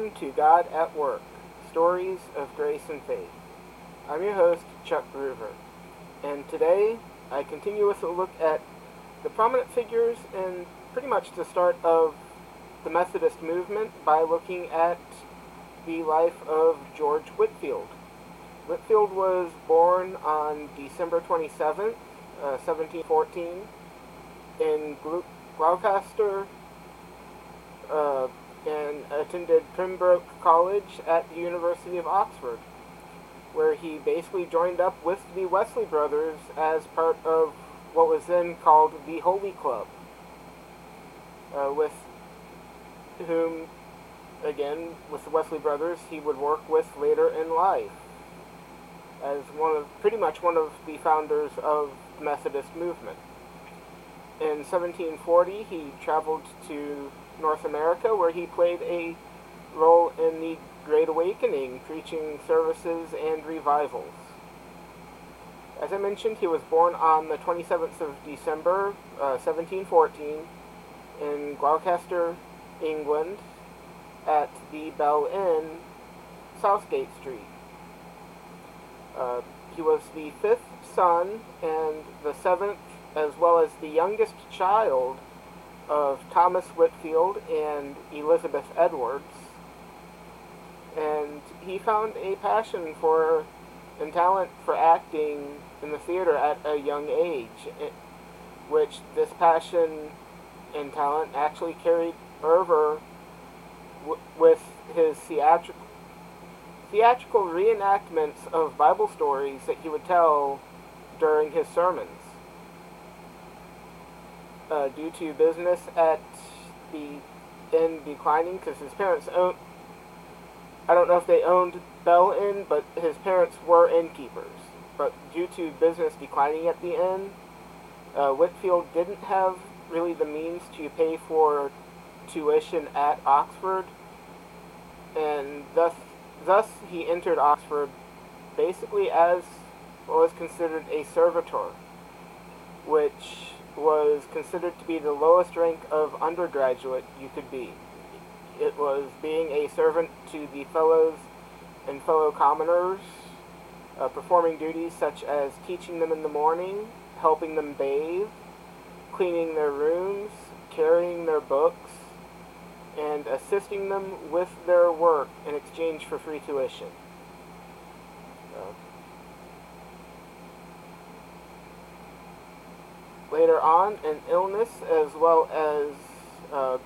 Welcome to God at Work Stories of Grace and Faith. I'm your host, Chuck Groover, and today I continue with a look at the prominent figures in pretty much the start of the Methodist movement by looking at the life of George Whitefield. Whitefield was born on December 27th, uh, 1714, in Gloucester, uh, and attended Pembroke College at the University of Oxford, where he basically joined up with the Wesley brothers as part of what was then called the Holy Club, uh, with whom, again, with the Wesley brothers, he would work with later in life as one of pretty much one of the founders of the Methodist movement. In 1740, he traveled to North America, where he played a role in the Great Awakening, preaching services and revivals. As I mentioned, he was born on the 27th of December, uh, 1714, in Gloucester, England, at the Bell Inn, Southgate Street. Uh, he was the fifth son and the seventh, as well as the youngest child of Thomas Whitefield and Elizabeth Edwards. And he found a passion for and talent for acting in the theater at a young age, eh, which this passion and talent actually carried over with his theatrical theatrical reenactments of Bible stories that he would tell during his sermons uh, due to business at the inn declining because his parents owned. I don't know if they owned Bell Inn, but his parents were innkeepers. But due to business declining at the inn, uh, Whitefield didn't have really the means to pay for tuition at Oxford, and thus, thus he entered Oxford basically as what was considered a servitor, which was considered to be the lowest rank of undergraduate you could be. It was being a servant to the fellows and fellow commoners, uh, performing duties such as teaching them in the morning, helping them bathe, cleaning their rooms, carrying their books, and assisting them with their work in exchange for free tuition. Uh, later on, an illness, as well as uh,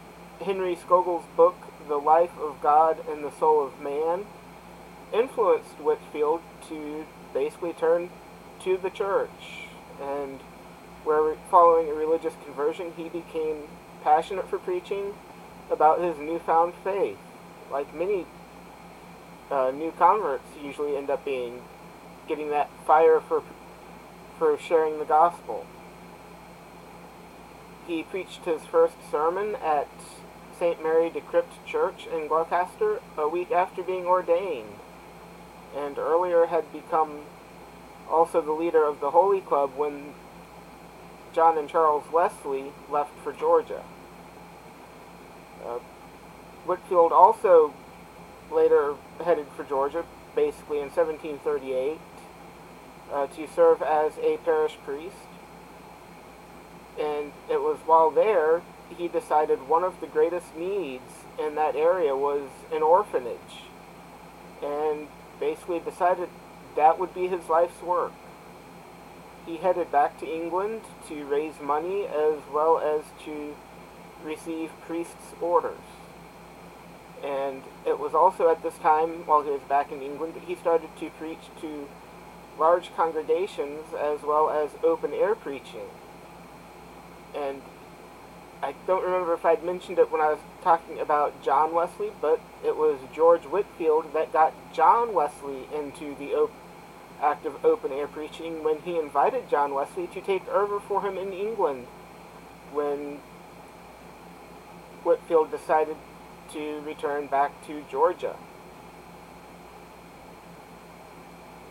Henry Scougal's book, The Life of God and the Soul of Man, influenced Whitefield to basically turn to the church. And where following a religious conversion, he became passionate for preaching about his newfound faith. Like many uh, new converts usually end up being, getting that fire for for sharing the gospel he preached his first sermon at St. Mary de Crypt Church in Gloucester a week after being ordained, and earlier had become also the leader of the Holy Club when John and Charles Wesley left for Georgia. Uh, Whitefield also later headed for Georgia, basically in 1738, uh, to serve as a parish priest and it was while there he decided one of the greatest needs in that area was an orphanage. And basically decided that would be his life's work. He headed back to England to raise money as well as to receive priest's orders. And it was also at this time, while he was back in England, that he started to preach to large congregations as well as open air preaching and I don't remember if I'd mentioned it when I was talking about John Wesley, but it was George Whitefield that got John Wesley into the op- act of open air preaching when he invited John Wesley to take over for him in England when Whitefield decided to return back to Georgia.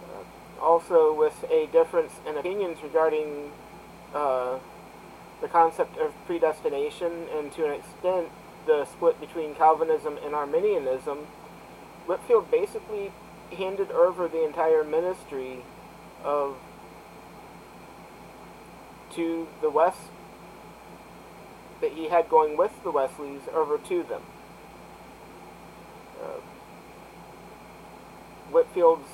Uh, also, with a difference in opinions regarding uh, the concept of predestination and to an extent the split between Calvinism and Arminianism, Whitefield basically handed over the entire ministry of to the West that he had going with the Wesleys over to them. Uh, Whitefield's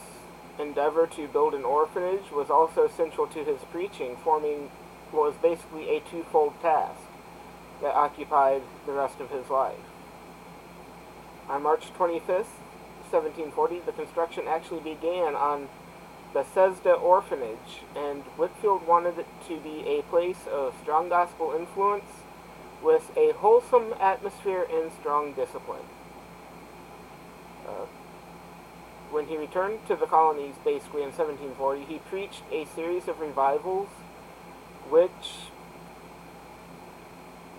endeavor to build an orphanage was also central to his preaching, forming what was basically a twofold task that occupied the rest of his life. On March 25th, 1740, the construction actually began on Bethesda Orphanage, and Whitefield wanted it to be a place of strong gospel influence with a wholesome atmosphere and strong discipline. Uh, when he returned to the colonies, basically in 1740, he preached a series of revivals, which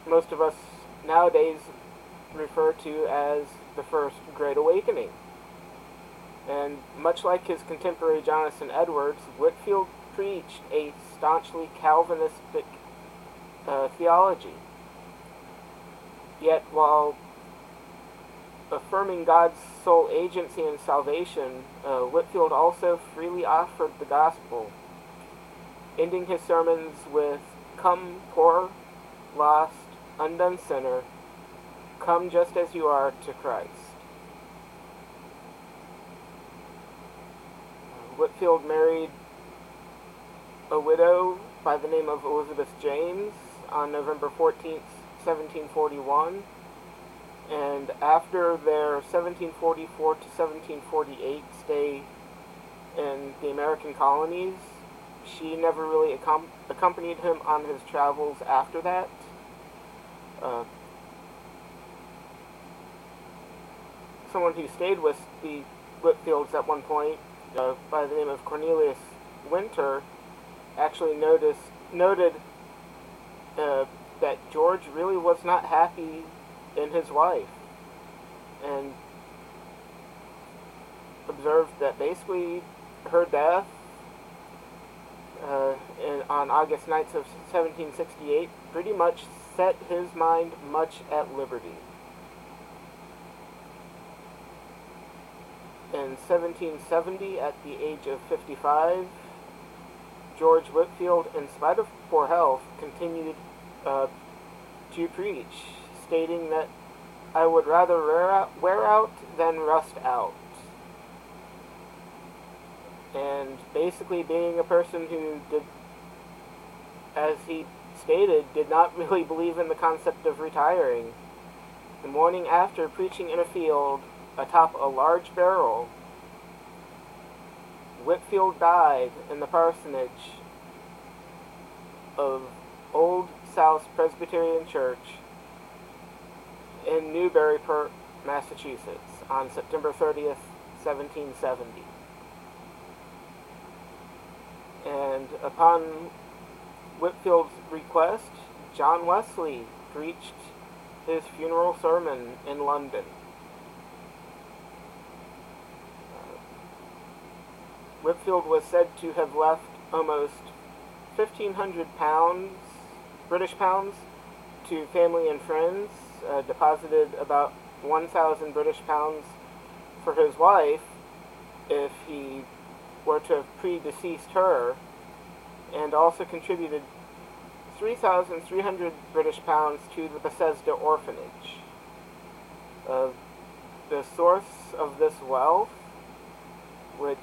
most of us nowadays refer to as the First Great Awakening. And much like his contemporary Jonathan Edwards, Whitefield preached a staunchly Calvinistic uh, theology. Yet, while affirming God's sole agency in salvation, uh, Whitefield also freely offered the gospel, ending his sermons with, Come, poor, lost, undone sinner, come just as you are to Christ. Uh, Whitefield married a widow by the name of Elizabeth James on November 14th, 1741. And after their 1744 to 1748 stay in the American colonies, she never really accom- accompanied him on his travels after that. Uh, someone who stayed with the Whitefields at one point, uh, by the name of Cornelius Winter, actually noticed noted uh, that George really was not happy in his wife, and observed that basically her death on August 9th of 1768 pretty much set his mind much at liberty. In 1770, at the age of 55, George Whitefield, in spite of poor health, continued uh, to preach, stating that I would rather wear out, wear out than rust out. And basically, being a person who did, as he stated, did not really believe in the concept of retiring. The morning after preaching in a field atop a large barrel, Whitefield died in the parsonage of Old South Presbyterian Church in Newburyport, Massachusetts, on September 30th, 1770. And upon Whitefield's request, John Wesley preached his funeral sermon in London. Whitefield was said to have left almost 1,500 pounds, British pounds, to family and friends, uh, deposited about 1,000 British pounds for his wife if he were to have predeceased her, and also contributed 3,300 British pounds to the Bethesda orphanage. Uh, the source of this wealth, which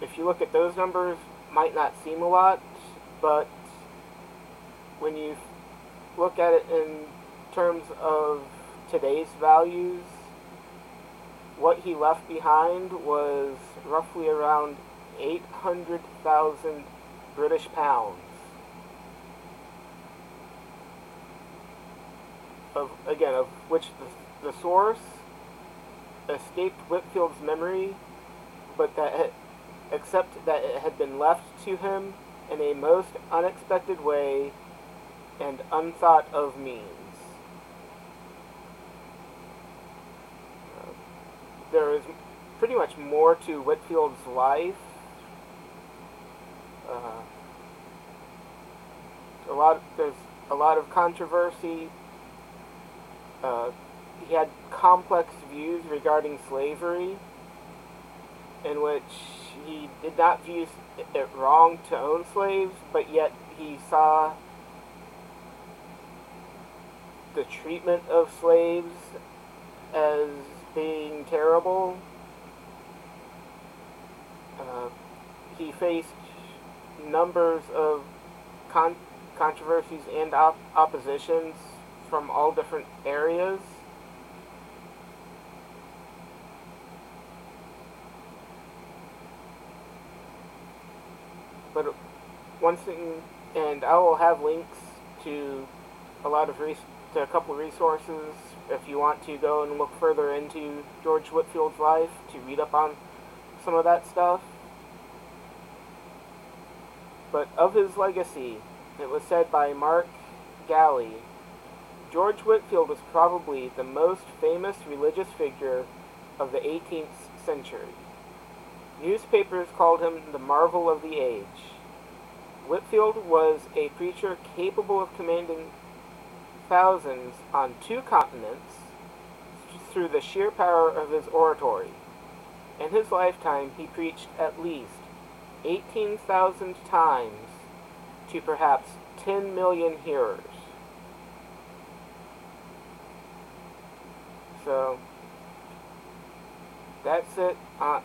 if you look at those numbers, might not seem a lot, but when you look at it in terms of today's values, what he left behind was roughly around 800,000 British pounds. Of, again, of which the, the source escaped Whitefield's memory, but that it, except that it had been left to him in a most unexpected way and unthought of means. Uh, there is pretty much more to Whitefield's life. Uh, a lot, there's a lot of controversy Uh, he had complex views regarding slavery, in which he did not view it wrong to own slaves, but yet he saw the treatment of slaves as being terrible. Uh, he faced numbers of con- controversies and op- oppositions from all different areas. But one thing, and I will have links to a lot of res- to a couple of resources if you want to go and look further into George Whitefield's life to read up on some of that stuff. But of his legacy, it was said by Mark Galli, George Whitefield was probably the most famous religious figure of the 18th century. Newspapers called him the marvel of the age. Whitefield was a preacher capable of commanding thousands on two continents through the sheer power of his oratory. In his lifetime, he preached at least 18,000 times to perhaps 10 million hearers. So, that's it uh,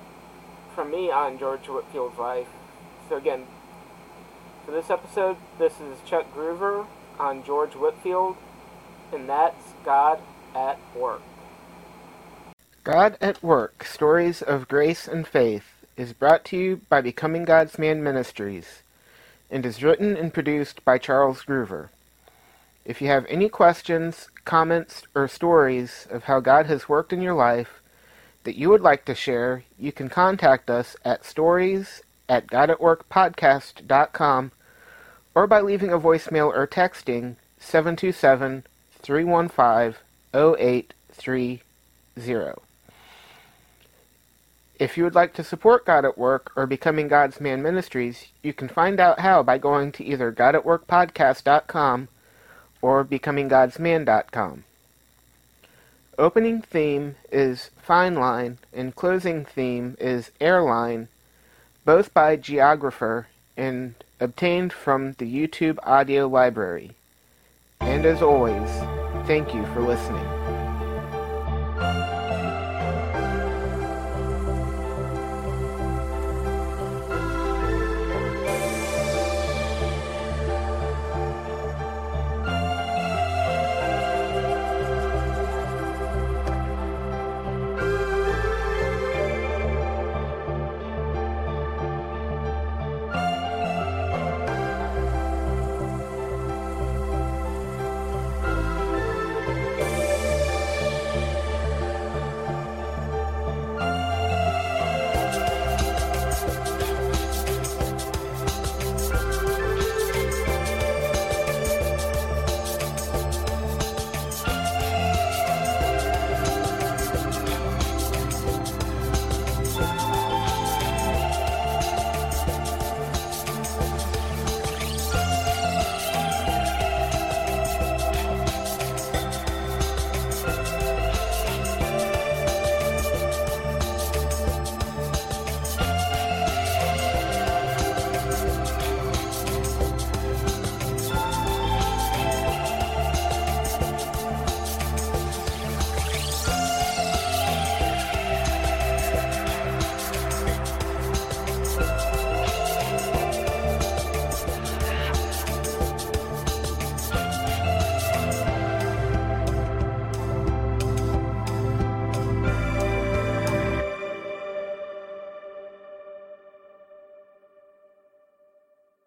from me on George Whitefield's life. So again, for this episode, this is Chuck Groover on George Whitefield, and that's God at Work. God at Work Stories of Grace and Faith is brought to you by Becoming God's Man Ministries and is written and produced by Charles Groover. If you have any questions, comments, or stories of how God has worked in your life that you would like to share, you can contact us at stories at godatworkpodcast.com or by leaving a voicemail or texting 727 315 0830. If you would like to support God at Work or Becoming God's Man Ministries, you can find out how by going to either GodAtWorkPodcast.com or BecomingGodsMan.com. Opening theme is Fine Line and closing theme is Airline, both by Geographer and obtained from the YouTube audio library. And as always, thank you for listening.